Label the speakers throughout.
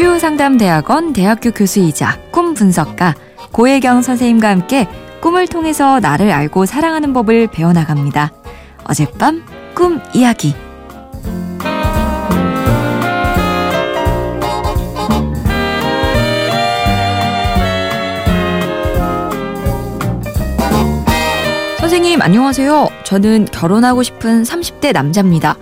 Speaker 1: 치유상담대학원 대학교 교수이자 꿈 분석가 고혜경 선생님과 함께 꿈을 통해서 나를 알고 사랑하는 법을 배워나갑니다. 어젯밤 꿈 이야기. 선생님, 안녕하세요. 저는 결혼하고 싶은 30대 남자입니다.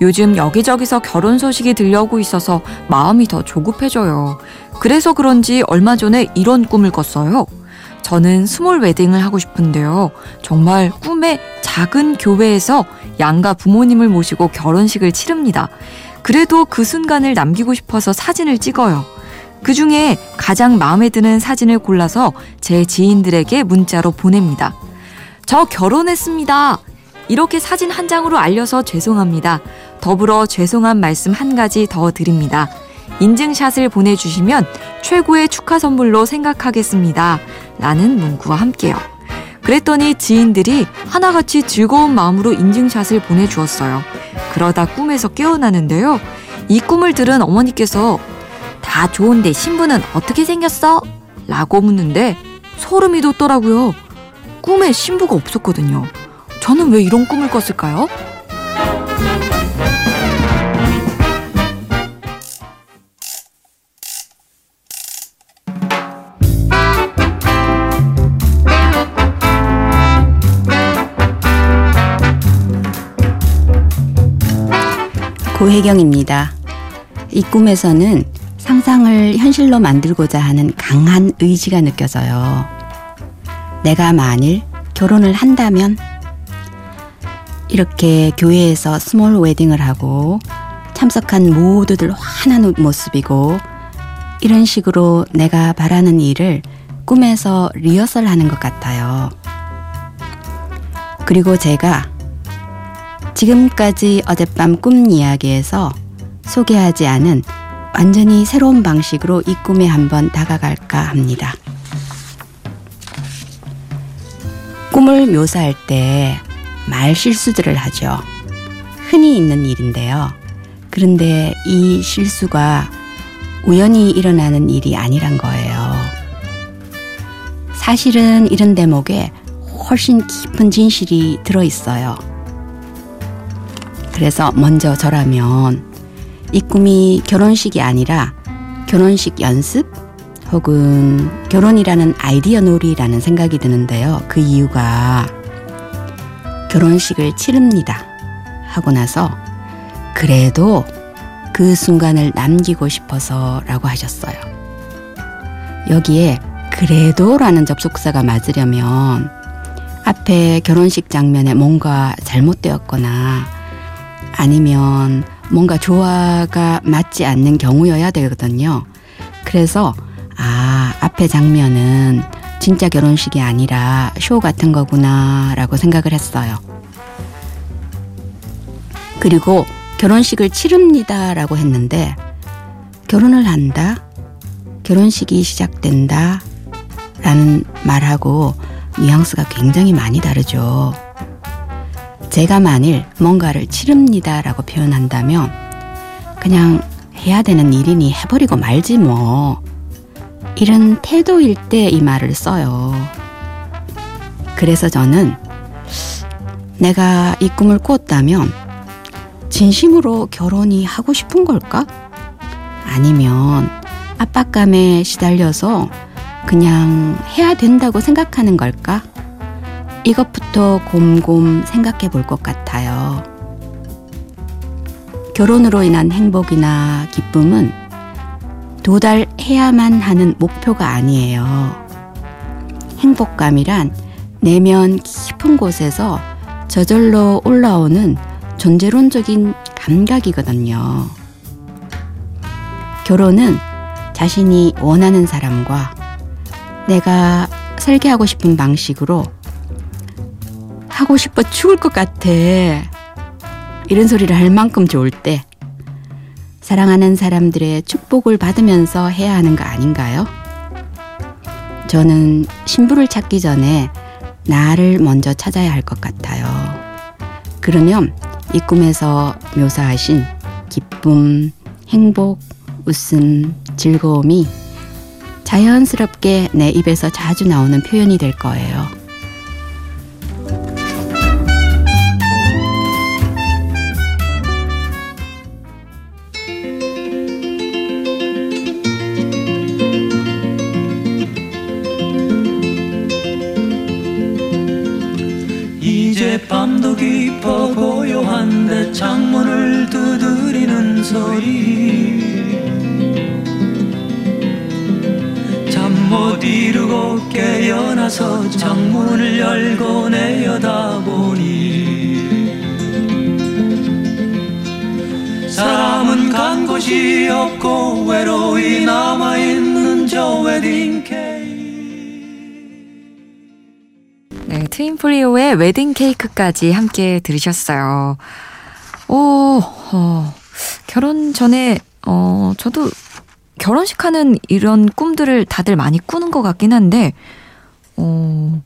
Speaker 1: 요즘 여기저기서 결혼 소식이 들려오고 있어서 마음이 더 조급해져요. 그래서 그런지 얼마 전에 이런 꿈을 꿨어요. 저는 small wedding을 하고 싶은데요. 정말 꿈에 작은 교회에서 양가 부모님을 모시고 결혼식을 치릅니다. 그래도 그 순간을 남기고 싶어서 사진을 찍어요. 그 중에 가장 마음에 드는 사진을 골라서 제 지인들에게 문자로 보냅니다. 저 결혼했습니다. 이렇게 사진 한 장으로 알려서 죄송합니다. 더불어 죄송한 말씀 한 가지 더 드립니다. 인증샷을 보내주시면 최고의 축하 선물로 생각하겠습니다. 라는 문구와 함께요. 그랬더니 지인들이 하나같이 즐거운 마음으로 인증샷을 보내주었어요. 그러다 꿈에서 깨어나는데요. 이 꿈을 들은 어머니께서 다 좋은데 신부는 어떻게 생겼어? 라고 묻는데 소름이 돋더라고요. 꿈에 신부가 없었거든요. 저는 왜 이런 꿈을 꿨을까요?
Speaker 2: 고혜경입니다. 이 꿈에서는 상상을 현실로 만들고자 하는 강한 의지가 느껴져요. 내가 만일 결혼을 한다면 이렇게 교회에서 small wedding을 하고 참석한 모두들 환한 모습이고 이런 식으로 내가 바라는 일을 꿈에서 리허설 하는 것 같아요. 그리고 제가 지금까지 어젯밤 꿈 이야기에서 소개하지 않은 완전히 새로운 방식으로 이 꿈에 한번 다가갈까 합니다. 꿈을 묘사할 때 말 실수들을 하죠. 흔히 있는 일인데요. 그런데 이 실수가 우연히 일어나는 일이 아니란 거예요. 사실은 이런 대목에 훨씬 깊은 진실이 들어 있어요. 그래서 먼저 저라면 이 꿈이 결혼식이 아니라 결혼식 연습 혹은 결혼이라는 아이디어 놀이라는 생각이 드는데요. 그 이유가 결혼식을 치릅니다. 하고 나서 그래도 그 순간을 남기고 싶어서 라고 하셨어요. 여기에 그래도 라는 접속사가 맞으려면 앞에 결혼식 장면에 뭔가 잘못되었거나 아니면 뭔가 조화가 맞지 않는 경우여야 되거든요. 그래서 아, 앞에 장면은 진짜 결혼식이 아니라 쇼 같은 거구나 라고 생각을 했어요. 그리고 결혼식을 치릅니다 라고 했는데 결혼을 한다? 결혼식이 시작된다? 라는 말하고 뉘앙스가 굉장히 많이 다르죠. 제가 만일 뭔가를 치릅니다 라고 표현한다면 그냥 해야 되는 일이니 해버리고 말지 뭐. 이런 태도일 때 이 말을 써요. 그래서 저는 내가 이 꿈을 꿨다면 진심으로 결혼이 하고 싶은 걸까? 아니면 압박감에 시달려서 그냥 해야 된다고 생각하는 걸까? 이것부터 곰곰 생각해 볼 것 같아요. 결혼으로 인한 행복이나 기쁨은 도달해야만 하는 목표가 아니에요. 행복감이란 내면 깊은 곳에서 저절로 올라오는 존재론적인 감각이거든요. 결혼은 자신이 원하는 사람과 내가 설계하고 싶은 방식으로 하고 싶어 죽을 것 같아. 이런 소리를 할 만큼 좋을 때 사랑하는 사람들의 축복을 받으면서 해야 하는 거 아닌가요? 저는 신부를 찾기 전에 나를 먼저 찾아야 할 것 같아요. 그러면 이 꿈에서 묘사하신 기쁨, 행복, 웃음, 즐거움이 자연스럽게 내 입에서 자주 나오는 표현이 될 거예요.
Speaker 3: 밤도 깊어 고요한데 창문을 두드리는 소리. 잠 못 이루고 깨어나서 창문을 열고 내려다보니. 사람은 간 곳이 없고 외로이 남아있는 저 웨딩 케
Speaker 1: 트윈프리오의 웨딩 케이크까지 함께 들으셨어요. 오, 어, 결혼 전에, 어, 저도 결혼식 하는 이런 꿈들을 다들 많이 꾸는 것 같긴 한데, 어,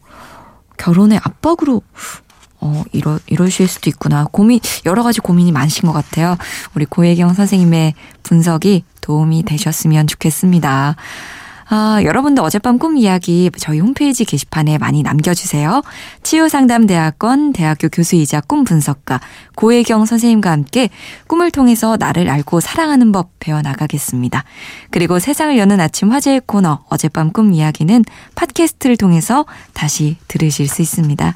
Speaker 1: 결혼의 압박으로, 어, 이러, 이러실 수도 있구나. 고민, 여러 가지 고민이 많으신 것 같아요. 우리 고혜경 선생님의 분석이 도움이 되셨으면 좋겠습니다. 아, 여러분도 어젯밤 꿈 이야기 저희 홈페이지 게시판에 많이 남겨주세요. 치유상담대학원 대학교 교수이자 꿈 분석가 고혜경 선생님과 함께 꿈을 통해서 나를 알고 사랑하는 법 배워나가겠습니다. 그리고 세상을 여는 아침 화제의 코너 어젯밤 꿈 이야기는 팟캐스트를 통해서 다시 들으실 수 있습니다.